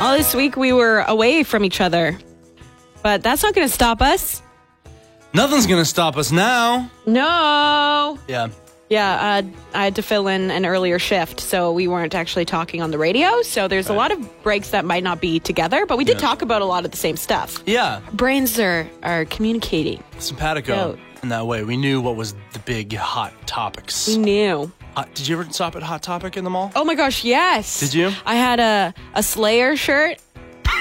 All this week we were away from each other, but that's not going to stop us. Nothing's gonna stop us now. No. Yeah. Yeah, uh, I had to fill in an earlier shift, so we weren't actually talking on the radio. So there's a lot of breaks that might not be together, but we did Yeah. talk about a lot of the same stuff. Yeah. Brains are are communicating. Simpatico in that way. We knew what was the big hot topics. We knew. Uh, did you ever stop at Hot Topic in the mall? Oh my gosh, yes. Did you? I had a a Slayer shirt,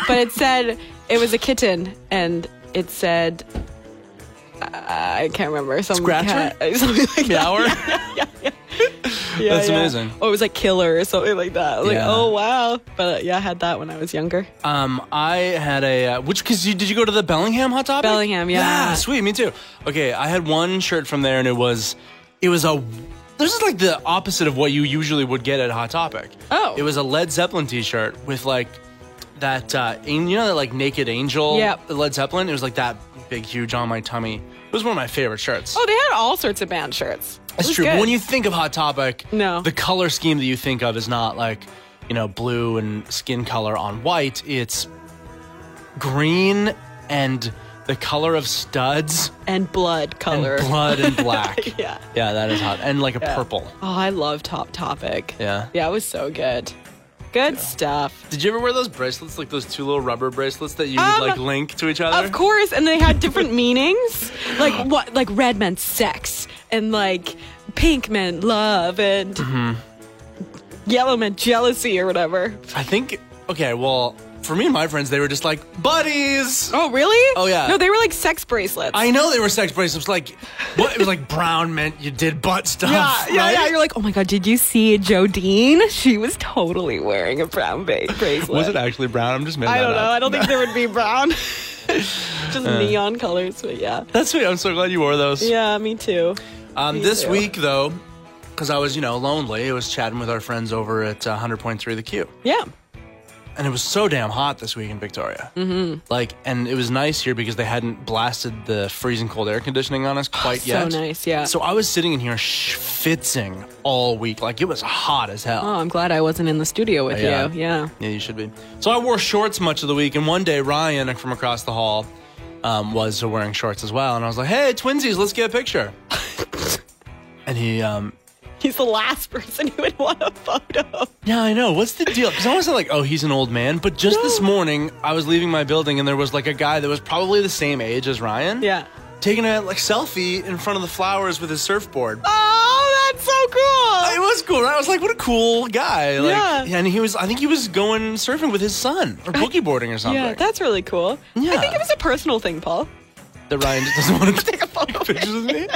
but it said it was a kitten, and it said uh, I can't remember some Scratcher? cat- something like that. Meower? Yeah, That's yeah. amazing. Oh, it was like killer or something like that. I was Yeah. like, oh wow. But yeah, I had that when I was younger. Um, I had a uh, which because you did you go to the Bellingham Hot Topic? Bellingham, yeah. Yeah, sweet, me too. Okay, I had one shirt from there, and it was it was a this is like the opposite of what you usually would get at Hot Topic. Oh. it was a Led Zeppelin T-shirt with like that uh, you know that like Naked Angel Yep. Led Zeppelin. It was like that big, huge on my tummy. It was one of my favorite shirts. Oh, they had all sorts of band shirts. It That's was true. But good. when you think of Hot Topic, No. the color scheme that you think of is not like, you know, blue and skin color on white. It's green and the color of studs and blood color. and blood and black. Yeah. Yeah, that is hot. And like a purple. Oh, I love Top Topic. Yeah. Yeah, it was so good. Good stuff. Did you ever wear those bracelets, like those two little rubber bracelets that you Um, would like link to each other? Of course, and they had different meanings. Like what? Like red meant sex, and like pink meant love, and Mm-hmm. yellow meant jealousy or whatever. I think, okay, well, for me and my friends, they were just like buddies. Oh, really? Oh, yeah. No, they were like sex bracelets. I know they were sex bracelets. Like, what? It was like brown meant you did butt stuff. yeah, yeah, right? yeah. You're like, oh my god, did you see Jodine? She was totally wearing a brown ba- bracelet. Was it actually brown? I'm just making I don't know. up. I don't think there would be brown. Just neon colors, but yeah. That's sweet. I'm so glad you wore those. Yeah, me too. Um, me this too. week, though, because I was, you know, lonely, I was chatting with our friends over at uh, 100.3 The Q. Yeah. And it was so damn hot this week in Victoria. Mm-hmm. Like, and it was nice here because they hadn't blasted the freezing cold air conditioning on us quite so yet. So nice, yeah. So I was sitting in here schwitzing all week. Like, it was hot as hell. Oh, I'm glad I wasn't in the studio with Yeah. you. Yeah. Yeah, you should be. So I wore shorts much of the week, and one day Ryan from across the hall um, was wearing shorts as well, and I was like, "Hey, twinsies, let's get a picture." and he, um, He's the last person who would want a photo. yeah, I know. What's the deal? Because I say like, "Oh, he's an old man," but just this morning I was leaving my building, and there was like a guy that was probably the same age as Ryan, Yeah. taking a like selfie in front of the flowers with his surfboard. Oh, that's so cool. It was cool. Right? I was like, "What a cool guy!" Like, Yeah. and he was. I think he was going surfing with his son or boogie boarding or something. Yeah, that's really cool. Yeah. I think it was a personal thing, Pol. that Ryan just doesn't want to Take a photo. pictures of me.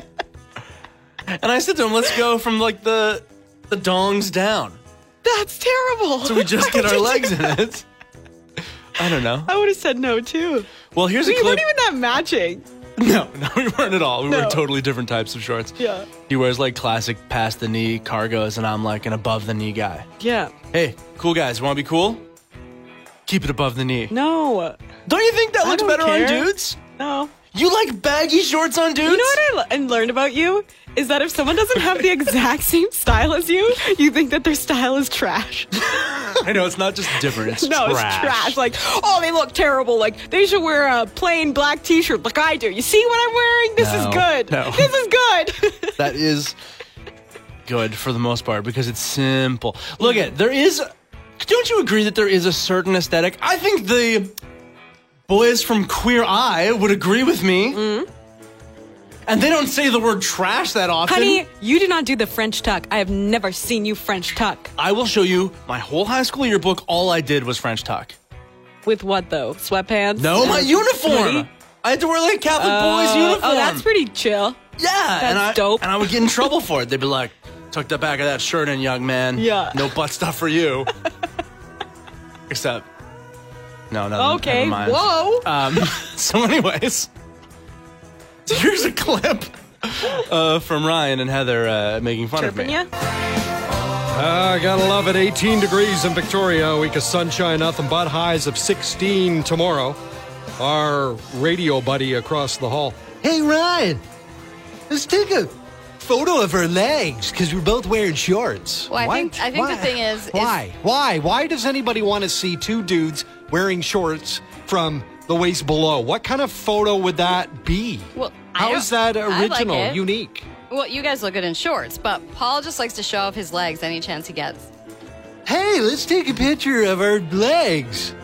And I said to him, "Let's go from like the the dongs down, That's terrible. so we just get our legs in it." I don't know. I would have said no too. Well, here's a We clip. weren't even that matching. no, no, we weren't at all. We No. were totally different types of shorts. Yeah. He wears like classic past the knee cargos, and I'm like an above the knee guy. Yeah. Hey, cool guys, want to be cool? Keep it above the knee. No. Don't you think that looks better on dudes? No. You like baggy shorts on dudes? You know what I and learned about you is that if someone doesn't have the exact same style as you, you think that their style is trash. I know it's not just different. It's no, trash. it's trash. Like, oh, they look terrible. Like, they should wear a plain black T-shirt like I do. You see what I'm wearing? This No, is good. no. This is good. that is good for the most part because it's simple. Look at there is. Don't you agree that there is a certain aesthetic? I think the boys from Queer Eye would agree with me. Mm-hmm. And they don't say the word trash that often. Honey, you do not do the French tuck. I have never seen you French tuck. I will show you my whole high school yearbook. All I did was French tuck. With what though? Sweatpants? No, my uniform. hoodie? I had to wear like a Catholic boys Oh, uniform. Oh, that's pretty chill. Yeah, and I, That's dope. And I would get in trouble for it. They'd be like, "Tuck the back of that shirt in, young man. Yeah. no butt stuff for you." Except, no, no. Okay. Whoa. Um, so, anyways, here's a clip uh, from Ryan and Heather uh, making fun of Chirping me. ya? Ah, gotta love it. 18 degrees in Victoria. A week of sunshine, nothing but highs of 16 tomorrow. Our radio buddy across the hall. Hey, Ryan, let's take a photo of her legs because we're both wearing shorts. Well, I What? think- I think the thing is- is- why? Why? Why does anybody want to see two dudes wearing shorts from the waist below? What kind of photo would that be? Well, I how is that I like original, unique? Well, you guys look good in shorts, but Pol just likes to show off his legs any chance he gets. Hey, let's take a picture of our legs.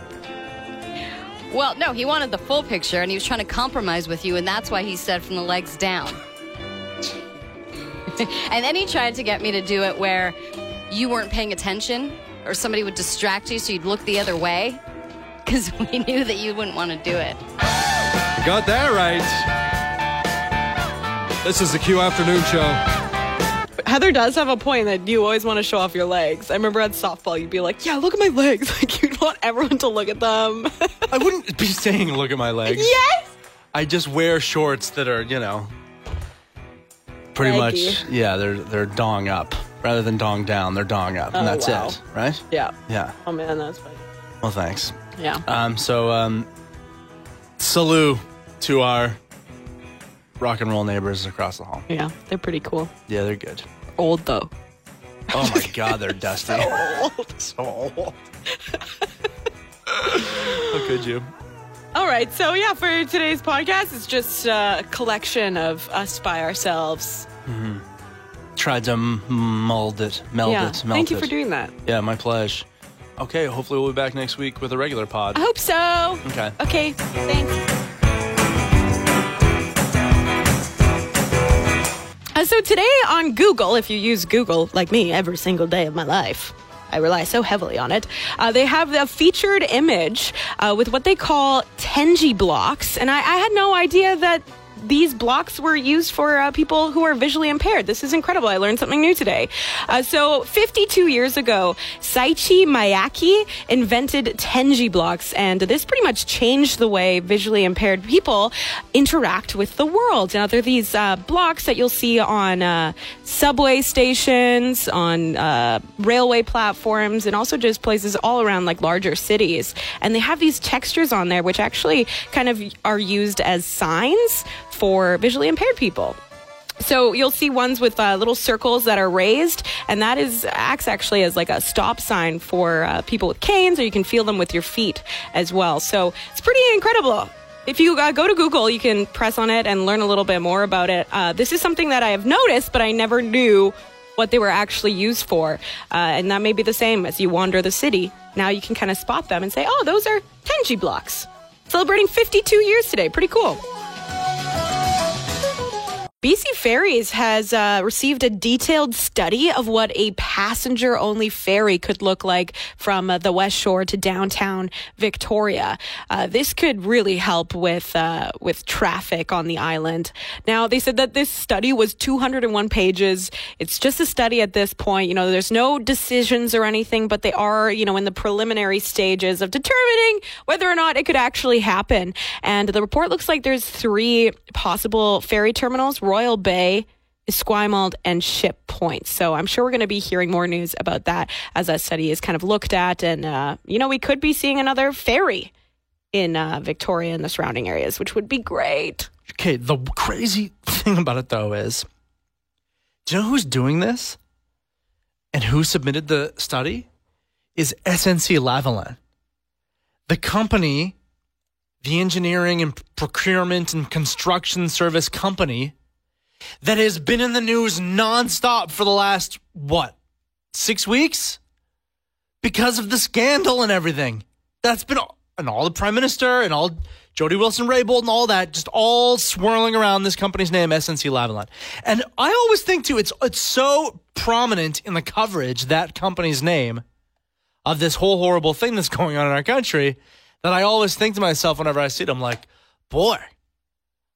Well, no, he wanted the full picture and he was trying to compromise with you, and that's why he said from the legs down. and then he tried to get me to do it where you weren't paying attention or somebody would distract you so you'd look the other way because we knew that you wouldn't want to do it. Got that right. This is the Q Afternoon Show. Heather does have a point that you always want to show off your legs. I remember at softball, you'd be like, "Yeah, look at my legs." Like you'd want everyone to look at them. I wouldn't be saying, look at my legs. yes. I just wear shorts that are, you know, pretty Baggy. much, yeah, they're they're dong up rather than dong down. They're dong up, and Oh, that's wow. it, right? Yeah. Yeah. Oh man, that's funny. Well, thanks. Yeah. Um, so, um, salute to our rock and roll neighbors across the hall. Yeah, they're pretty cool. Yeah, they're good. Old though. Oh my God, they're dusty. so old. How could you? All right, so yeah, for today's podcast, it's just a collection of us by ourselves. Mhm. Tried to m- mold it, meld yeah. it, melt Thank you it. for doing that. Yeah, my pleasure. Okay, hopefully we'll be back next week with a regular pod. I hope so. Okay. Okay. Thanks. Uh, so today on Google, if you use Google like me every single day of my life, I rely so heavily on it. Uh, they have a featured image uh, with what they call Tenji blocks, and I, I had no idea that these blocks were used for uh, people who are visually impaired. This is incredible. I learned something new today. Uh, so, 52 years ago, Seiichi Miyake invented Tenji blocks, and this pretty much changed the way visually impaired people interact with the world. Now, they're these uh, blocks that you'll see on uh, subway stations, on uh, railway platforms, and also just places all around like larger cities. And they have these textures on there, which actually kind of are used as signs for visually impaired people. So you'll see ones with uh, little circles that are raised, and that is acts actually as like a stop sign for uh, people with canes, or you can feel them with your feet as well. So it's pretty incredible. If you uh, go to Google, you can press on it and learn a little bit more about it. Uh, this is something that I have noticed, but I never knew what they were actually used for. Uh, and that may be the same as you wander the city. Now you can kind of spot them and say, oh, those are Tenji blocks. Celebrating 52 years today. Pretty cool. BC Ferries has uh, received a detailed study of what a passenger only ferry could look like from uh, the West Shore to downtown Victoria. Uh, this could really help with uh, with traffic on the island. Now, they said that this study was 201 pages. It's just a study at this point. You know, there's no decisions or anything, but they are, you know, in the preliminary stages of determining whether or not it could actually happen. And the report looks like there's three possible ferry terminals Royal Bay, Esquimalt, and Ship Point. So I'm sure we're going to be hearing more news about that as that study is kind of looked at. And, uh, you know, we could be seeing another ferry in uh, Victoria and the surrounding areas, which would be great. Okay, the crazy thing about it though is, do you know who's doing this? And who submitted the study? Is SNC Lavalin. The company, the engineering and procurement and construction service company that has been in the news nonstop for the last, what, six weeks? Because of the scandal and everything. That's been, and all the prime minister and all Jody Wilson Raybould and all that, just all swirling around this company's name, SNC Lavalin. And I always think too, it's it's so prominent in the coverage that company's name of this whole horrible thing that's going on in our country that I always think to myself whenever I see it, I'm like, boy,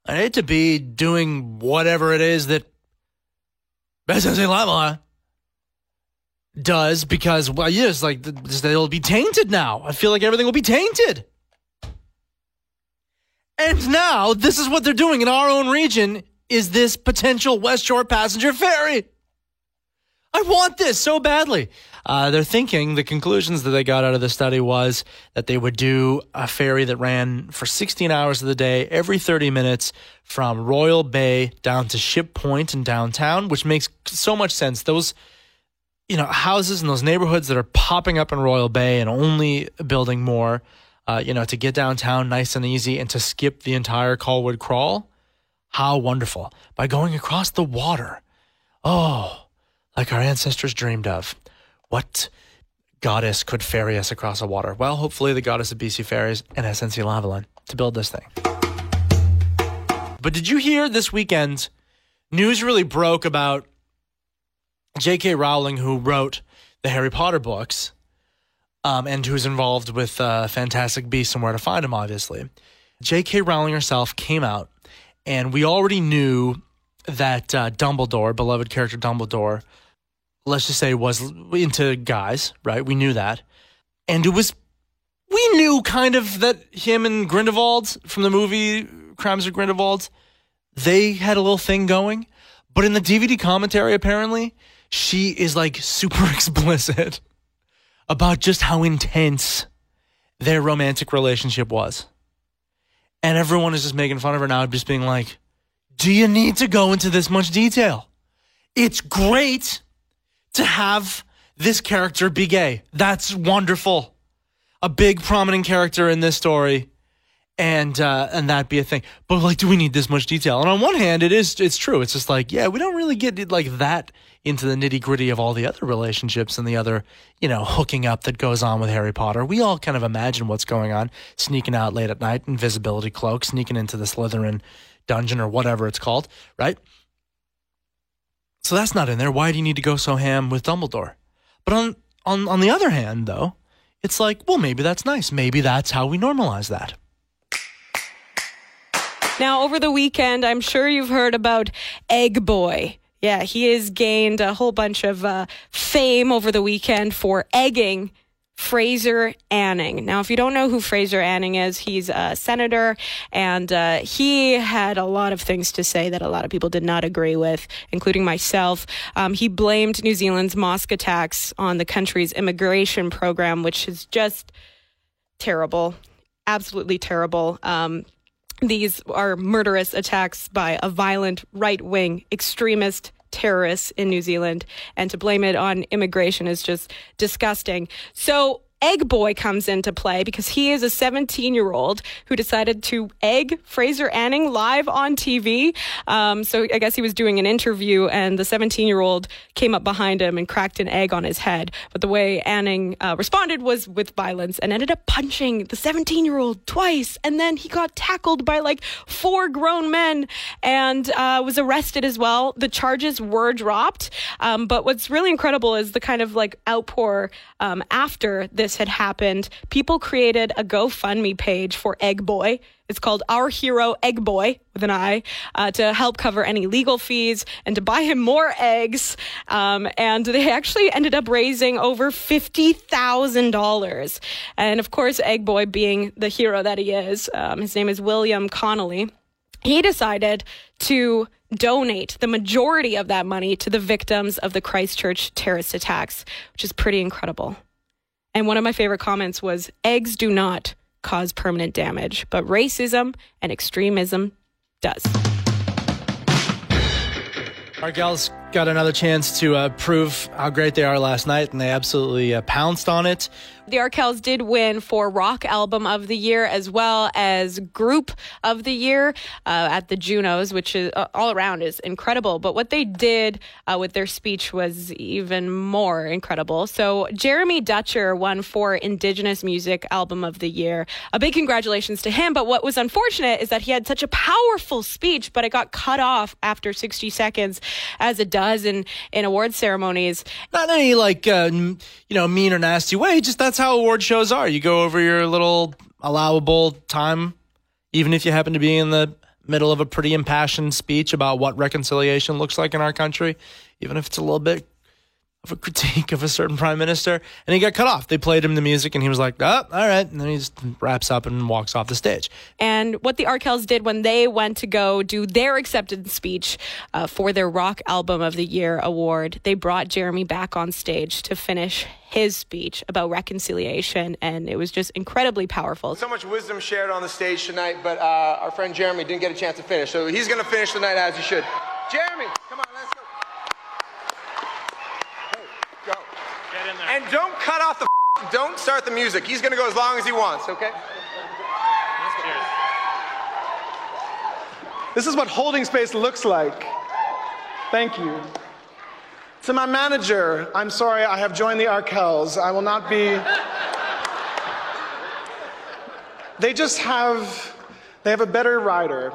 I hate to be doing whatever it is that SNC Lavalin does because well, it's like it'll be tainted now. I feel like everything will be tainted. And now this is what they're doing in our own region is this potential West Shore passenger ferry. I want this so badly. Uh, they're thinking the conclusions that they got out of the study was that they would do a ferry that ran for 16 hours of the day, every 30 minutes from Royal Bay down to Ship Point in downtown, which makes so much sense. Those, you know, houses in those neighborhoods that are popping up in Royal Bay and only building more, uh, you know, to get downtown nice and easy and to skip the entire Colwood crawl. How wonderful. By going across the water. Oh, like our ancestors dreamed of. What goddess could ferry us across the water? Well, hopefully the goddess of BC Ferries and SNC Lavalin to build this thing. But did you hear this weekend? News really broke about J.K. Rowling, who wrote the Harry Potter books, um, and who's involved with uh, Fantastic Beasts and Where to Find Them, obviously. J.K. Rowling herself came out, and we already knew that uh, Dumbledore, beloved character Dumbledore, let's just say was into guys, right? We knew that. And it was, we knew kind of that him and Grindelwald from the movie Crimes of Grindelwald, they had a little thing going. But in the DVD commentary, apparently, she is like super explicit about just how intense their romantic relationship was. And everyone is just making fun of her now, just being like, do you need to go into this much detail? It's great to have this character be gay. That's wonderful. A big prominent character in this story and uh, and that be a thing. But like, do we need this much detail? And on one hand, it is it's true. It's just like, yeah, we don't really get like that into the nitty gritty of all the other relationships and the other you know hooking up that goes on with Harry Potter. We all kind of imagine what's going on, sneaking out late at night, invisibility cloak, sneaking into the Slytherin dungeon or whatever it's called, right? So that's not in there. Why do you need to go so ham with Dumbledore? But on on on the other hand, though, it's like, well, maybe that's nice. Maybe that's how we normalize that. Now, over the weekend, I'm sure you've heard about Egg Boy. Yeah, he has gained a whole bunch of uh, fame over the weekend for egging Fraser Anning. Now, if you don't know who Fraser Anning is, he's a senator, and uh, he had a lot of things to say that a lot of people did not agree with, including myself. Um, he blamed New Zealand's mosque attacks on the country's immigration program, which is just terrible, absolutely terrible. Um, these are murderous attacks by a violent right wing extremist terrorists in New Zealand, and to blame it on immigration is just disgusting. So, Egg Boy comes into play because he is a 17 year old who decided to egg Fraser Anning live on TV. Um, so I guess he was doing an interview, and the 17 year old came up behind him and cracked an egg on his head. But the way Anning uh, responded was with violence and ended up punching the 17 year old twice. And then he got tackled by like four grown men and uh, was arrested as well. The charges were dropped. Um, but what's really incredible is the kind of like outpour um, after this had happened. People created a GoFundMe page for Egg Boy. It's called Our Hero Egg Boy with an I uh, to help cover any legal fees and to buy him more eggs. Um, and they actually ended up raising over $50,000. And of course, Egg Boy being the hero that he is, um, his name is William Connolly. He decided to donate the majority of that money to the victims of the Christchurch terrorist attacks, which is pretty incredible. And one of my favorite comments was eggs do not cause permanent damage, but racism and extremism does. Our gals got another chance to uh, prove how great they are last night, and they absolutely uh, pounced on it. The Arkells did win for Rock Album of the Year as well as Group of the Year uh, at the Junos, which is uh, all around is incredible. But what they did uh, with their speech was even more incredible. So Jeremy Dutcher won for Indigenous Music Album of the Year. A big congratulations to him. But what was unfortunate is that he had such a powerful speech, but it got cut off after 60 seconds, as it does in in award ceremonies. Not in any like uh, you know mean or nasty way. Just that's how award shows are. You go over your little allowable time, even if you happen to be in the middle of a pretty impassioned speech about what reconciliation looks like in our country, even if it's a little bit of a critique of a certain prime minister, and he got cut off. They played him the music, and he was like, "Oh, all right," and then he just wraps up and walks off the stage. And what the Arkells did when they went to go do their acceptance speech uh, for their Rock Album of the Year award, they brought Jeremy back on stage to finish his speech about reconciliation, and it was just incredibly powerful. So much wisdom shared on the stage tonight, but uh, our friend Jeremy didn't get a chance to finish, so he's going to finish the night as he should. Jeremy, come on, let's go. Hey, go. Get in there. And don't cut off the. Don't start the music. He's going to go as long as he wants, okay? This is what holding space looks like. Thank you. To my manager, I'm sorry I have joined the Arkells. I will not be. They just have. They have a better rider.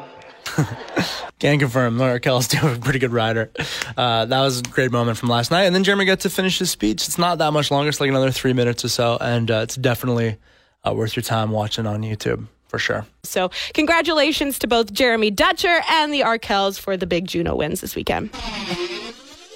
Can confirm, Laura Kells do a pretty good rider. Uh, that was a great moment from last night. And then Jeremy got to finish his speech. It's not that much longer, it's like another three minutes or so. And uh, it's definitely uh, worth your time watching on YouTube for sure. So, congratulations to both Jeremy Dutcher and the Arkells for the big Juno wins this weekend.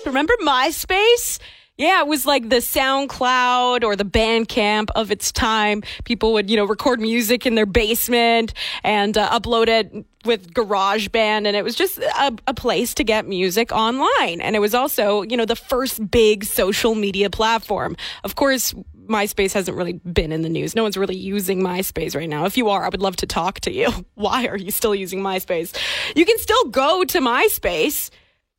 Remember MySpace? Yeah, it was like the SoundCloud or the Bandcamp of its time. People would, you know, record music in their basement and uh, upload it with GarageBand, and it was just a, a place to get music online. And it was also, you know, the first big social media platform. Of course, MySpace hasn't really been in the news. No one's really using MySpace right now. If you are, I would love to talk to you. Why are you still using MySpace? You can still go to MySpace.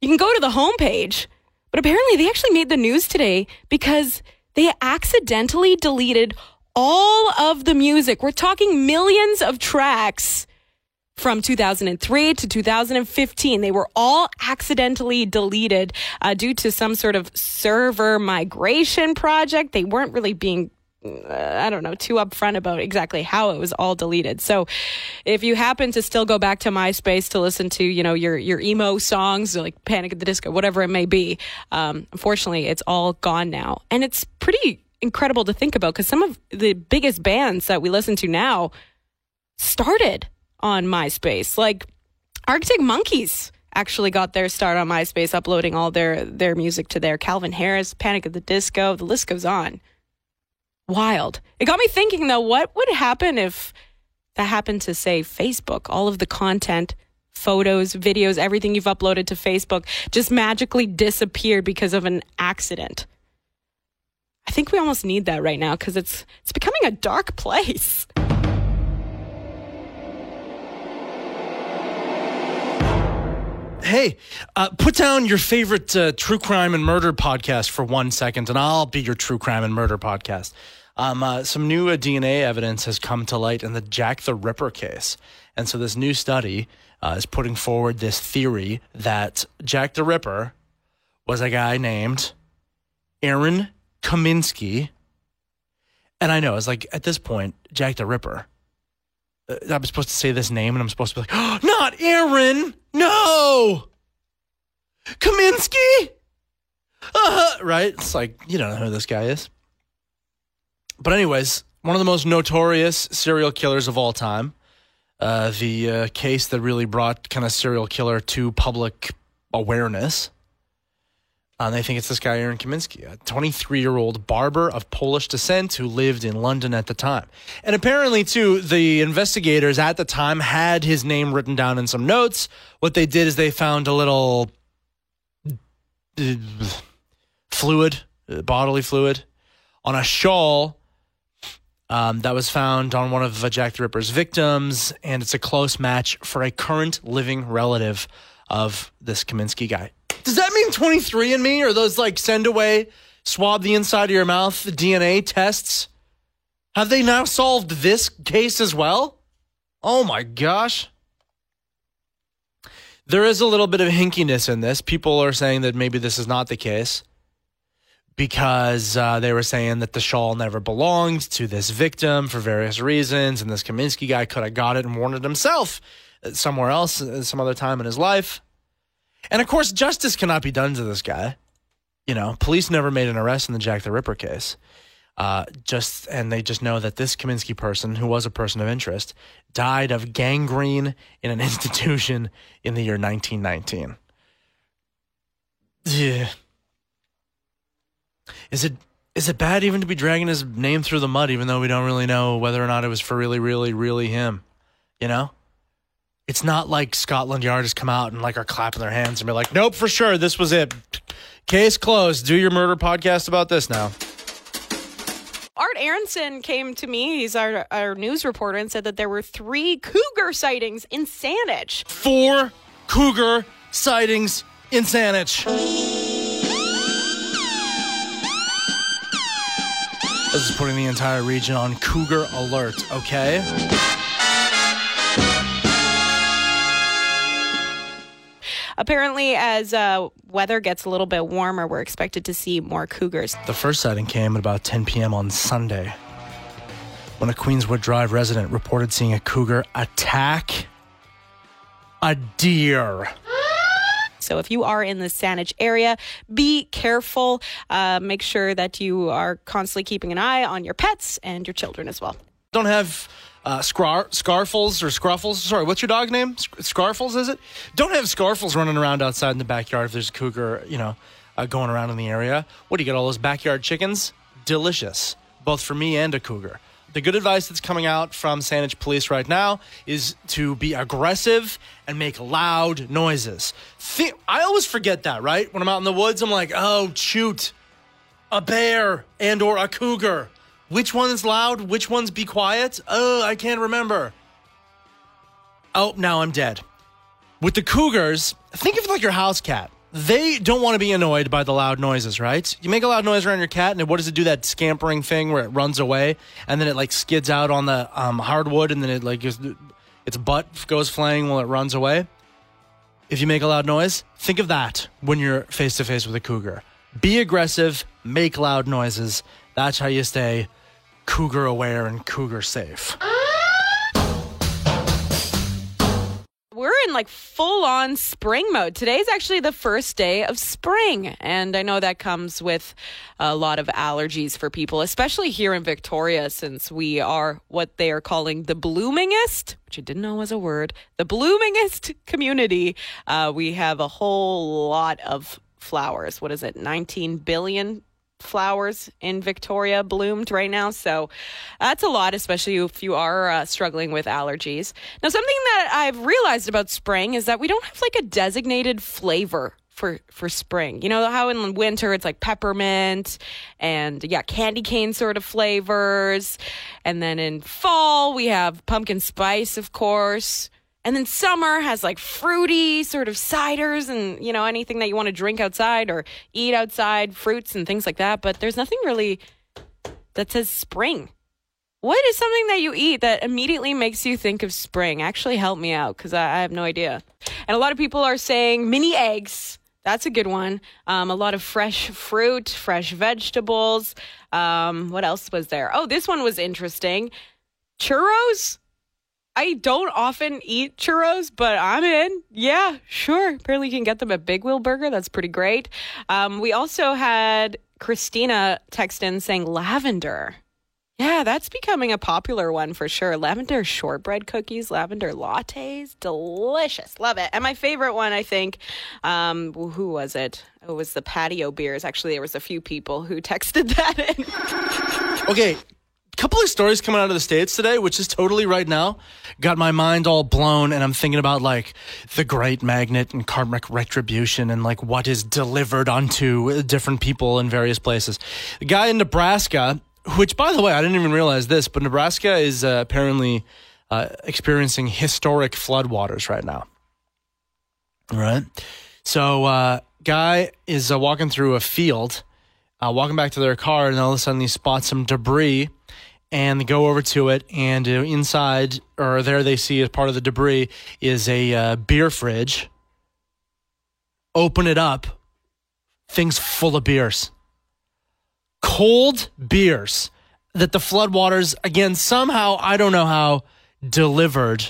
You can go to the homepage but apparently, they actually made the news today because they accidentally deleted all of the music. We're talking millions of tracks from 2003 to 2015. They were all accidentally deleted uh, due to some sort of server migration project. They weren't really being I don't know, too upfront about exactly how it was all deleted. So if you happen to still go back to MySpace to listen to, you know, your, your emo songs like Panic at the Disco, whatever it may be, um, unfortunately, it's all gone now. And it's pretty incredible to think about because some of the biggest bands that we listen to now started on MySpace. Like Arctic Monkeys actually got their start on MySpace, uploading all their, their music to there. Calvin Harris, Panic at the Disco, the list goes on wild. It got me thinking though, what would happen if that happened to say Facebook? All of the content, photos, videos, everything you've uploaded to Facebook just magically disappeared because of an accident. I think we almost need that right now because it's it's becoming a dark place. Hey, uh, put down your favorite uh, true crime and murder podcast for one second, and I'll be your true crime and murder podcast. Um, uh, some new uh, DNA evidence has come to light in the Jack the Ripper case. And so this new study uh, is putting forward this theory that Jack the Ripper was a guy named Aaron Kaminsky. And I know, it's like at this point, Jack the Ripper. Uh, I'm supposed to say this name and I'm supposed to be like, oh, not Aaron! No! Kaminsky? Uh, right? It's like, you don't know who this guy is. But, anyways, one of the most notorious serial killers of all time. Uh, the uh, case that really brought kind of serial killer to public awareness. And they think it's this guy, Aaron Kaminsky, a 23 year old barber of Polish descent who lived in London at the time. And apparently, too, the investigators at the time had his name written down in some notes. What they did is they found a little uh, fluid, uh, bodily fluid, on a shawl um, that was found on one of Jack the Ripper's victims. And it's a close match for a current living relative of this Kaminsky guy. Does that mean 23andMe or those like send away, swab the inside of your mouth, DNA tests? Have they now solved this case as well? Oh my gosh. There is a little bit of hinkiness in this. People are saying that maybe this is not the case because uh, they were saying that the shawl never belonged to this victim for various reasons, and this Kaminsky guy could have got it and worn it himself somewhere else, uh, some other time in his life. And of course, justice cannot be done to this guy. You know, police never made an arrest in the Jack the Ripper case. Uh, just and they just know that this Kaminsky person, who was a person of interest, died of gangrene in an institution in the year 1919. Yeah. Is it is it bad even to be dragging his name through the mud, even though we don't really know whether or not it was for really, really, really him? You know, it's not like Scotland Yard has come out and like are clapping their hands and be like, "Nope, for sure, this was it. Case closed. Do your murder podcast about this now." Art Aronson came to me, he's our, our news reporter, and said that there were three cougar sightings in Saanich. Four cougar sightings in Saanich. This is putting the entire region on cougar alert, okay? Apparently, as uh, weather gets a little bit warmer, we're expected to see more cougars. The first sighting came at about 10 p.m. on Sunday when a Queenswood Drive resident reported seeing a cougar attack a deer. So if you are in the Saanich area, be careful. Uh, make sure that you are constantly keeping an eye on your pets and your children as well. Don't have uh, scar- Scarfles or Scruffles. Sorry, what's your dog name? Sc- Scarfles, is it? Don't have Scarfles running around outside in the backyard if there's a cougar, you know, uh, going around in the area. What do you get? All those backyard chickens? Delicious, both for me and a cougar. The good advice that's coming out from Saanich Police right now is to be aggressive and make loud noises. Thi- I always forget that, right? When I'm out in the woods, I'm like, oh, shoot, a bear and or a cougar. Which one's loud? Which one's be quiet? Oh, I can't remember. Oh, now I'm dead. With the cougars, think of it like your house cat. They don't want to be annoyed by the loud noises, right? You make a loud noise around your cat, and what does it do? That scampering thing where it runs away, and then it like skids out on the um, hardwood, and then it like just, its butt goes flying while it runs away. If you make a loud noise, think of that when you're face to face with a cougar. Be aggressive, make loud noises. That's how you stay cougar aware and cougar safe. We're in like full on spring mode. Today is actually the first day of spring. And I know that comes with a lot of allergies for people, especially here in Victoria, since we are what they are calling the bloomingest, which I didn't know was a word, the bloomingest community. Uh, we have a whole lot of flowers. What is it? 19 billion flowers in Victoria bloomed right now. So that's a lot, especially if you are uh, struggling with allergies. Now, something that I've realized about spring is that we don't have like a designated flavor for for spring. You know how in winter it's like peppermint and yeah, candy cane sort of flavors. And then in fall we have pumpkin spice, of course. And then summer has like fruity sort of ciders and, you know, anything that you want to drink outside or eat outside, fruits and things like that. But there's nothing really that says spring. What is something that you eat that immediately makes you think of spring? Actually, help me out because I, I have no idea. And a lot of people are saying mini eggs. That's a good one. Um, a lot of fresh fruit, fresh vegetables. Um, what else was there? Oh, this one was interesting. Churros. I don't often eat churros, but I'm in. Yeah, sure. Apparently, you can get them at Big Wheel Burger. That's pretty great. Um, we also had Christina text in saying lavender. Yeah, that's becoming a popular one for sure. Lavender shortbread cookies, lavender lattes, delicious. Love it. And my favorite one, I think, um, who was it? It was the patio beers. Actually, there was a few people who texted that in. Okay, couple of stories coming out of the states today, which is totally right now, got my mind all blown, and I'm thinking about like the Great Magnet and karmic retribution, and like what is delivered onto different people in various places. The guy in Nebraska, which by the way, I didn't even realize this, but Nebraska is uh, apparently uh, experiencing historic floodwaters right now. right so uh, guy is uh, walking through a field. Uh, walking back to their car, and all of a sudden he spots some debris and they go over to it and uh, inside or there they see as part of the debris is a uh, beer fridge. Open it up. Things full of beers. Cold beers that the floodwaters again somehow i don't know how delivered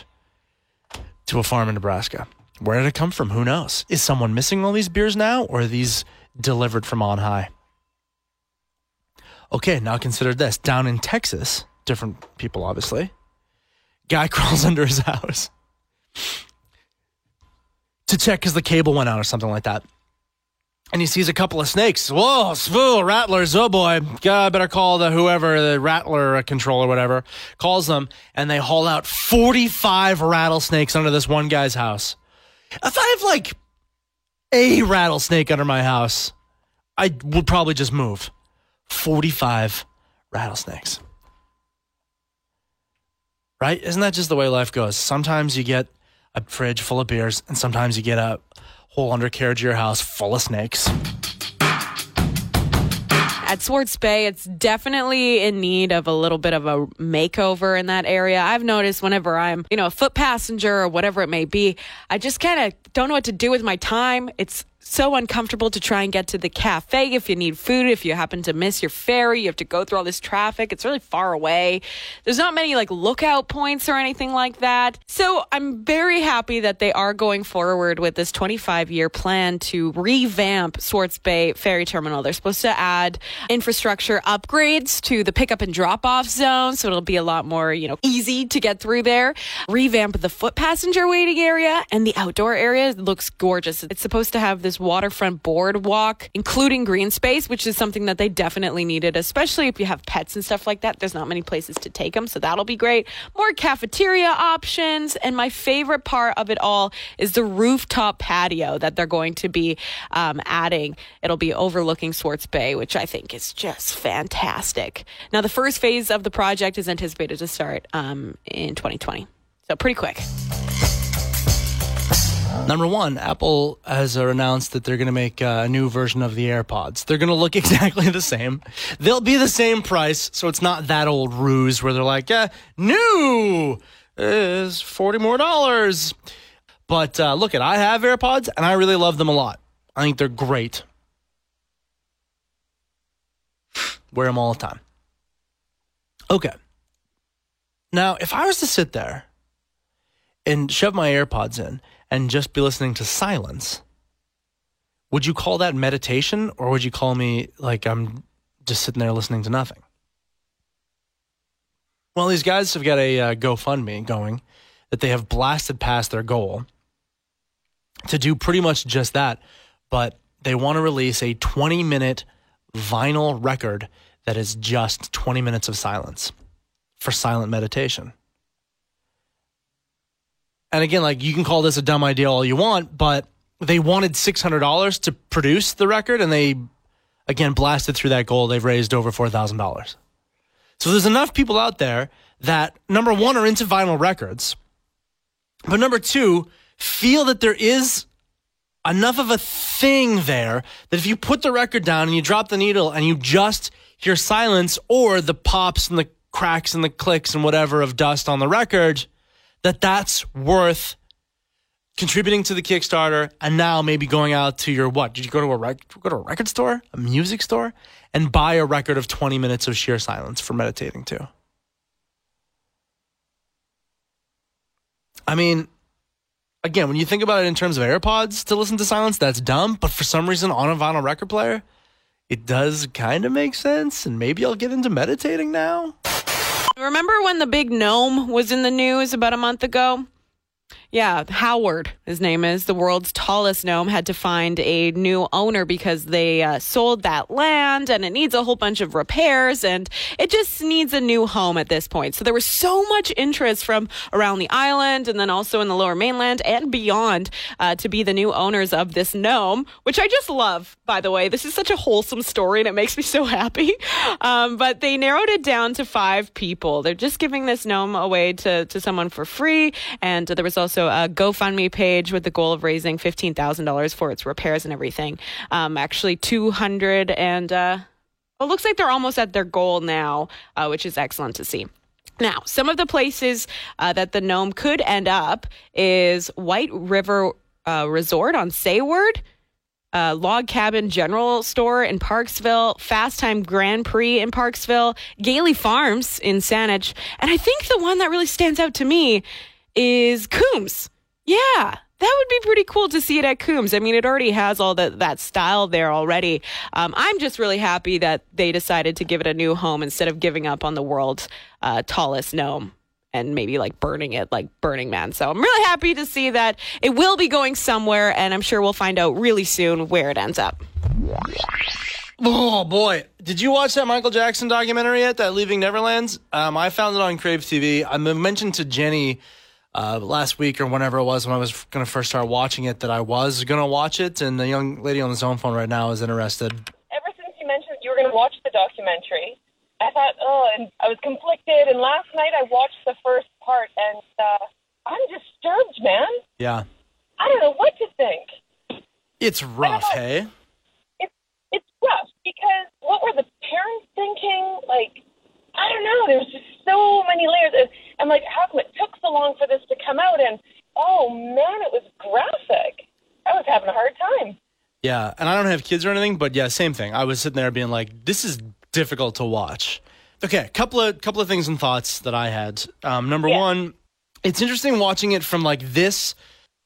to a farm in nebraska. Where did it come from? Who knows? Is someone missing all these beers now or are these delivered from on high Okay, now consider this. Down in Texas, different people, obviously. Guy crawls under his house to check because the cable went out or something like that. and he sees a couple of snakes. Whoa, svoo, rattlers. Oh boy. God, I better call the whoever, the rattler control or whatever, calls them, and they haul out 45 rattlesnakes under this one guy's house. If I have like a rattlesnake under my house, I would probably just move. 45 rattlesnakes. Right? Isn't that just the way life goes? Sometimes you get a fridge full of beers, and sometimes you get a whole undercarriage of your house full of snakes. At Swartz Bay, it's definitely in need of a little bit of a makeover in that area. I've noticed whenever I'm, you know, a foot passenger or whatever it may be, I just kind of don't know what to do with my time. It's so uncomfortable to try and get to the cafe if you need food. If you happen to miss your ferry, you have to go through all this traffic. It's really far away. There's not many like lookout points or anything like that. So I'm very happy that they are going forward with this 25 year plan to revamp Swartz Bay Ferry Terminal. They're supposed to add infrastructure upgrades to the pickup and drop off zone. So it'll be a lot more, you know, easy to get through there. Revamp the foot passenger waiting area and the outdoor area it looks gorgeous. It's supposed to have this waterfront boardwalk, including green space, which is something that they definitely needed, especially if you have pets and stuff like that. There's not many places to take them, so that'll be great. More cafeteria options. And my favorite part of it all is the rooftop patio that they're going to be um, adding. It'll be overlooking Swartz Bay, which I think is just fantastic. Now, the first phase of the project is anticipated to start um, in 2020. So, pretty quick. Number one, Apple has announced that they're going to make uh, a new version of the AirPods. They're going to look exactly the same. They'll be the same price, so it's not that old ruse where they're like, yeah, new is 40 more dollars. But uh, look, at I have AirPods and I really love them a lot. I think they're great. Wear them all the time. Okay. Now, if I was to sit there and shove my AirPods in and just be listening to silence, would you call that meditation or would you call me like I'm just sitting there listening to nothing? Well, these guys have got a uh, GoFundMe going that they have blasted past their goal to do pretty much just that, but they want to release a 20 minute vinyl record that is just 20 minutes of silence for silent meditation. And again, like you can call this a dumb idea all you want, but they wanted $600 to produce the record and they again blasted through that goal. They've raised over $4,000. So there's enough people out there that number one are into vinyl records, but number two, feel that there is enough of a thing there that if you put the record down and you drop the needle and you just hear silence or the pops and the cracks and the clicks and whatever of dust on the record, that that's worth contributing to the Kickstarter and now maybe going out to your what? Did you go to a rec- go to a record store, a music store, and buy a record of 20 minutes of sheer silence for meditating to? I mean, again, when you think about it in terms of AirPods to listen to silence, that's dumb. But for some reason, on a vinyl record player, it does kind of make sense. And maybe I'll get into meditating now. Remember when the big gnome was in the news about a month ago? Yeah, Howard, his name is, the world's tallest gnome, had to find a new owner because they uh, sold that land and it needs a whole bunch of repairs and it just needs a new home at this point. So there was so much interest from around the island and then also in the lower mainland and beyond uh, to be the new owners of this gnome, which I just love, by the way. This is such a wholesome story and it makes me so happy. Um, but they narrowed it down to five people. They're just giving this gnome away to, to someone for free. And there was also a GoFundMe page with the goal of raising $15,000 for its repairs and everything. Um, actually, 200 and uh, it looks like they're almost at their goal now, uh, which is excellent to see. Now, some of the places uh, that the gnome could end up is White River uh, Resort on Sayward. Uh, Log Cabin General Store in Parksville, Fast Time Grand Prix in Parksville, Galey Farms in Saanich, and I think the one that really stands out to me is Coombs. Yeah, that would be pretty cool to see it at Coombs. I mean, it already has all that that style there already. Um, I'm just really happy that they decided to give it a new home instead of giving up on the world's uh, tallest gnome and maybe like burning it like Burning Man. So I'm really happy to see that it will be going somewhere, and I'm sure we'll find out really soon where it ends up. Oh boy, did you watch that Michael Jackson documentary yet? That Leaving Neverlands? Um, I found it on Crave TV. I mentioned to Jenny uh, last week or whenever it was when I was going to first start watching it that I was going to watch it, and the young lady on the zone phone right now is interested. ever since you mentioned you were going to watch the documentary, I thought, oh, and I was conflicted. And last night I watched the first part, and uh, I'm disturbed, man. Yeah, I don't know what to think. it's rough, hey. It's it's rough because what were the parents thinking? Like, I don't know. There's just so many layers, and, and like, how come it took so long for this to come out? And oh man, it was graphic. I was having a hard time. Yeah, and I don't have kids or anything, but yeah, same thing. I was sitting there being like, "This is difficult to watch." Okay, couple of couple of things and thoughts that I had. Um, number Yeah. one, it's interesting watching it from like this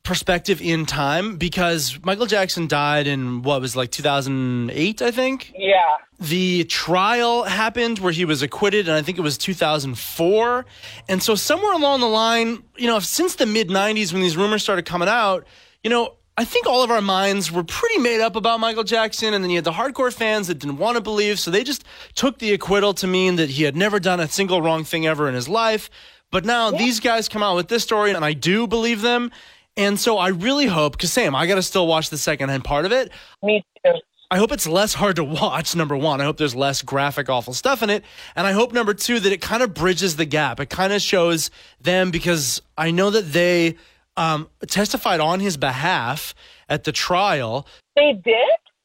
perspective in time because Michael Jackson died in what was like 2008, I think. Yeah. The trial happened where he was acquitted, and I think it was 2004. And so, somewhere along the line, you know, since the mid 90s when these rumors started coming out, you know, I think all of our minds were pretty made up about Michael Jackson. And then you had the hardcore fans that didn't want to believe. So they just took the acquittal to mean that he had never done a single wrong thing ever in his life. But now these guys come out with this story, and I do believe them. And so I really hope, because Sam, I got to still watch the secondhand part of it. Me too. I hope it's less hard to watch, number one. I hope there's less graphic, awful stuff in it. And I hope, number two, that it kind of bridges the gap. It kind of shows them because I know that they um, testified on his behalf at the trial. They did.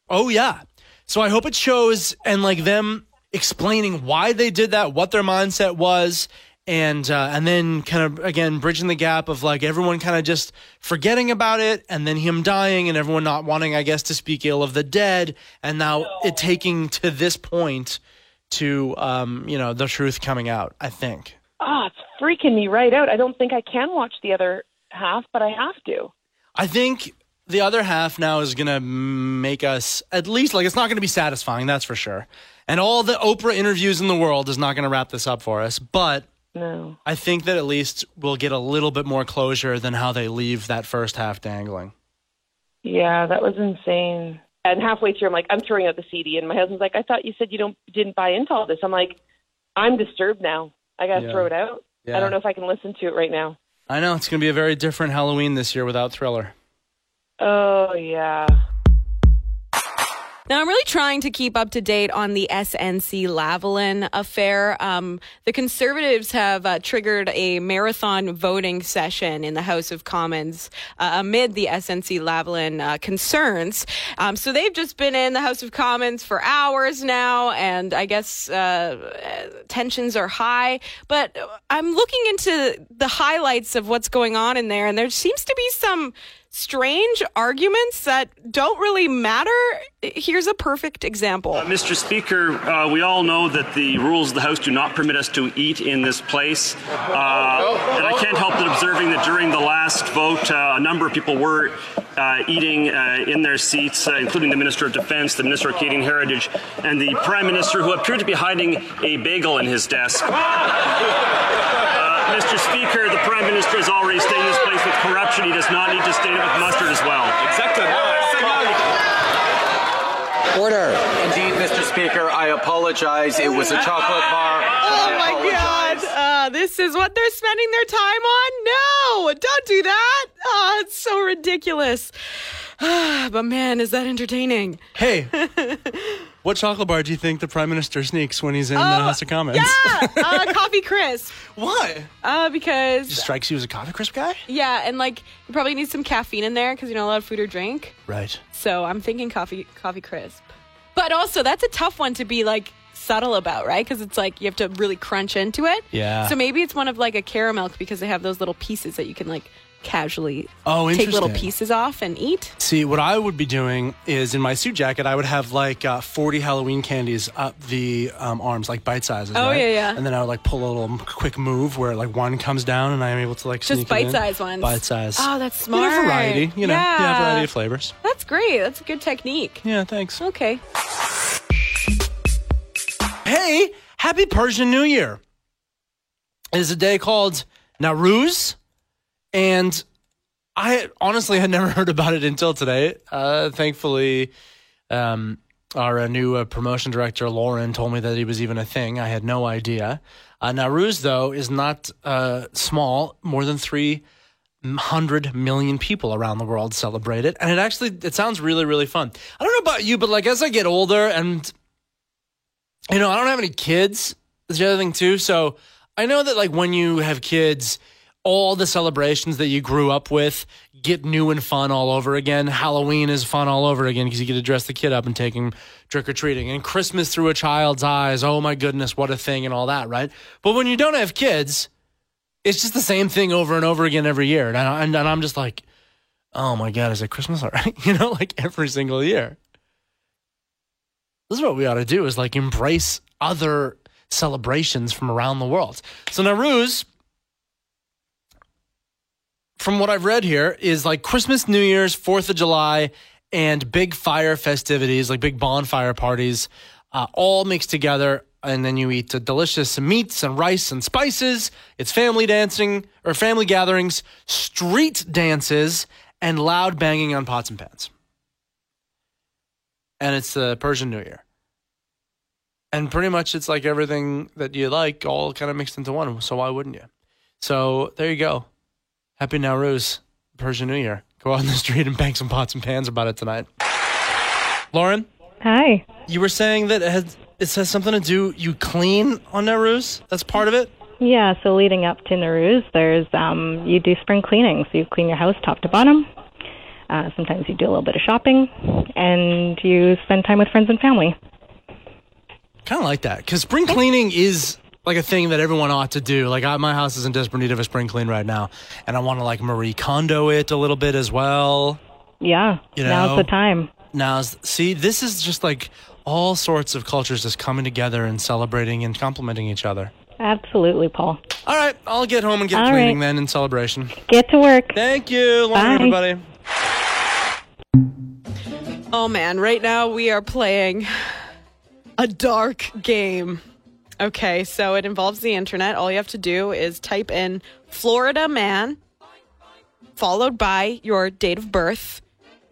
Oh, yeah. So I hope it shows and like them explaining why they did that, what their mindset was. And uh, and then kind of again bridging the gap of like everyone kind of just forgetting about it, and then him dying, and everyone not wanting, I guess, to speak ill of the dead, and now it taking to this point to um, you know the truth coming out. I think. Ah, it's freaking me right out. I don't think I can watch the other half, but I have to. I think the other half now is going to make us at least like it's not going to be satisfying, that's for sure. And all the Oprah interviews in the world is not going to wrap this up for us, but No. I think that at least we'll get a little bit more closure than how they leave that first half dangling. Yeah, that was insane. And halfway through, I'm like, I'm throwing out the CD, and my husband's like, I thought you said you don't didn't buy into all this. I'm like, I'm disturbed now. I gotta Yeah. throw it out. Yeah. I don't know if I can listen to it right now. I know it's going to be a very different Halloween this year without Thriller. Oh yeah. Now, I'm really trying to keep up to date on the SNC Lavalin affair. Um, the conservatives have uh, triggered a marathon voting session in the House of Commons uh, amid the SNC Lavalin uh, concerns. Um, so they've just been in the House of Commons for hours now, and I guess uh, tensions are high. But I'm looking into the highlights of what's going on in there, and there seems to be some strange arguments that don't really matter. Here's a perfect example. Mr. Speaker, uh, we all know that the rules of the House do not permit us to eat in this place. Uh, and I can't help but observing that during the last vote, uh, a number of people were uh, eating uh, in their seats, uh, including the Minister of Defense, the Minister of Canadian Heritage, and the Prime Minister, who appeared to be hiding a bagel in his desk. Mr. Speaker, the Prime Minister has already stained this place with corruption. He does not need to stain it with mustard as well. Exactly. Order. Indeed, Mr. Speaker, I apologize. It was a chocolate bar. Oh, Oh! Uh, this is what they're spending their time on? No! Don't do that! Oh, it's so ridiculous. but man, is that entertaining. Hey, what chocolate bar do you think the Prime Minister sneaks when he's in the House of Commons? Yeah! Uh, coffee crisp. Why? Uh, because, Strikes you as a coffee crisp guy? yeah, and like, you probably need some caffeine in there because you're not allowed food or drink. Right. So I'm thinking coffee, coffee crisp. But also, that's a tough one to be like subtle about, right? Because it's like you have to really crunch into it. Yeah. So maybe it's one of like a caramel because they have those little pieces that you can like casually Oh, take little pieces off and eat. See, what I would be doing is in my suit jacket, I would have like uh, 40 Halloween candies up the um, arms, like bite sizes. Oh, right? yeah, yeah. And then I would like pull a little quick move where like one comes down and I'm able to like Just sneak bite-sized ones. Bite size. Oh, that's You know, smart. variety. You know, yeah. Yeah. variety of flavors. That's great. That's a good technique. Yeah, thanks. Okay. Hey, happy Persian New Year. It is a day called Nowruz, and I honestly had never heard about it until today. Uh, thankfully, um, our uh, new uh, promotion director, Lauren, told me that he was even a thing. I had no idea. Uh, Nowruz, though, is not uh, small. More than 300 million people around the world celebrate it. And it actually, it sounds really, really fun. I don't know about you, but like as I get older and, you know, I don't have any kids. That's the other thing, too. So I know that like when you have kids, all the celebrations that you grew up with get new and fun all over again. Halloween is fun all over again because you get to dress the kid up and take him trick or treating. And Christmas through a child's eyes, oh my goodness, what a thing, and all that, right? But when you don't have kids, it's just the same thing over and over again every year. And, I, and, and I'm just like, oh my God, is it Christmas already? You know, like every single year. This is what we ought to do is like embrace other celebrations from around the world. So Nowruz, from what I've read here, is like Christmas, New Year's, Fourth of July, and big fire festivities, like big bonfire parties, uh, all mixed together. And then you eat delicious meats and rice and spices. It's family dancing or family gatherings, street dances, and loud banging on pots and pans. And it's the Persian New Year. And pretty much it's like everything that you like, all kind of mixed into one. So why wouldn't you? So there you go. Happy Nowruz, Persian New Year. Go out in the street and bang some pots and pans about it tonight. Lauren, Hi. you were saying that it, has, it says something to do, you clean on Nowruz? That's part of it? Yeah, so leading up to Nowruz, there's um, you do spring cleaning. So you clean your house top to bottom. Uh, sometimes you do a little bit of shopping, and you spend time with friends and family. Kind of like that. Because spring cleaning is like a thing that everyone ought to do. Like I, my house is in desperate need of a spring clean right now. And I want to like Marie Kondo it a little bit as well. Yeah, You now's know. the time. Now, see, this is just like all sorts of cultures just coming together and celebrating and complimenting each other. Absolutely, Pol. All right, I'll get home and get All cleaning right. then in celebration. Get to work. Thank you, Lauren, Bye. everybody. Oh man, right now we are playing a dark game. Okay, so it involves the internet. All you have to do is type in Florida man followed by your date of birth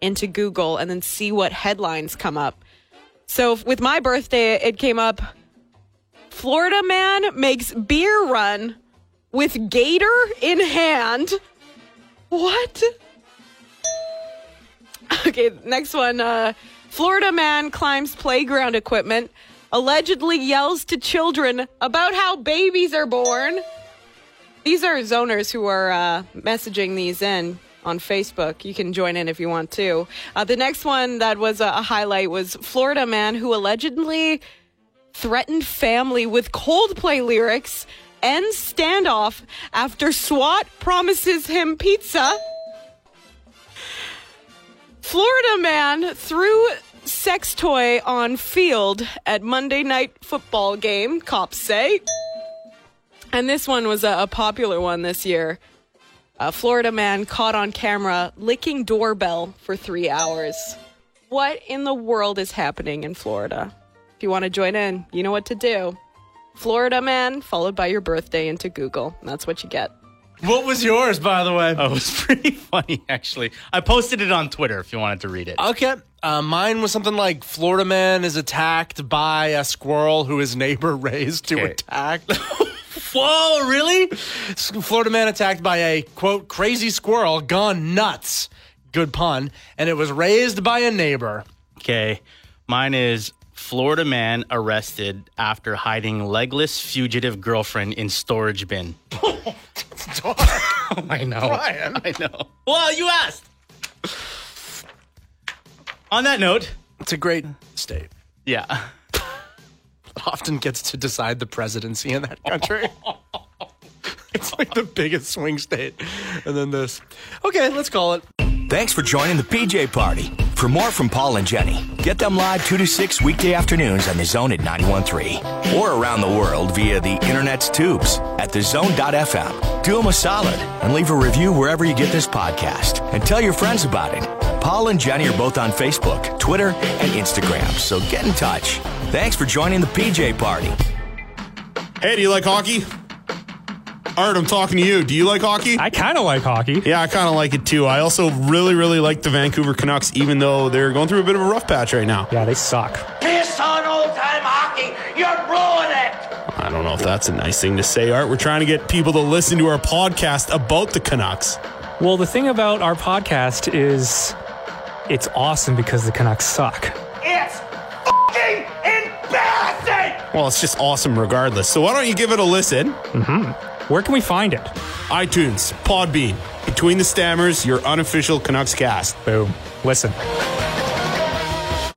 into Google and then see what headlines come up. So with my birthday, it came up Florida man makes beer run with gator in hand. What? Okay, next one. Uh, Florida man climbs playground equipment, allegedly yells to children about how babies are born. These are zoners who are uh, messaging these in on Facebook. You can join in if you want to. Uh, the next one that was a, a highlight was Florida man who allegedly threatened family with Coldplay lyrics ends standoff after SWAT promises him pizza. Florida man threw sex toy on field at Monday night football game, cops say. And this one was a, a popular one this year. A Florida man caught on camera licking doorbell for three hours. What in the world is happening in Florida? If you want to join in, you know what to do. Florida man, followed by your birthday into Google. That's what you get. What was yours, by the way? Oh, it was pretty funny, actually. I posted it on Twitter if you wanted to read it. Okay. Uh, mine was something like Florida man is attacked by a squirrel who his neighbor raised to Okay. attack. Whoa, really? Florida man attacked by a quote crazy squirrel gone nuts. Good pun. And it was raised by a neighbor. Okay. Mine is Florida man arrested after hiding legless fugitive girlfriend in storage bin. Oh, I know. Brian. I know. Well, you asked. On that note, It's a great state. yeah. Often gets to decide the presidency in that country. it's like the biggest swing state. And then this. Okay, let's call it. Thanks for joining the PJ Party. For more from Pol and Jenny, get them live 2 to 6 weekday afternoons on The Zone at 91.3 or around the world via the internet's tubes at thezone.fm. Do them a solid and leave a review wherever you get this podcast and tell your friends about it. Pol and Jenny are both on Facebook, Twitter, and Instagram, so get in touch. Thanks for joining the PJ Party. Hey, do you like hockey? Art, I'm talking to you. Do you like hockey? I kind of like hockey. Yeah, I kind of like it too. I also really, really like the Vancouver Canucks, even though they're going through a bit of a rough patch right now. Yeah, they suck. hockey. You're blowing it. I don't know if that's a nice thing to say, Art. We're trying to get people to listen to our podcast about the Canucks. Well, the thing about our podcast is it's awesome because the Canucks suck. It's fucking embarrassing. Well, it's just awesome regardless. So why don't you give it a listen? Mm-hmm. Where can we find it? iTunes, Podbean, Between the Stammers, your unofficial Canucks cast. Boom. Listen.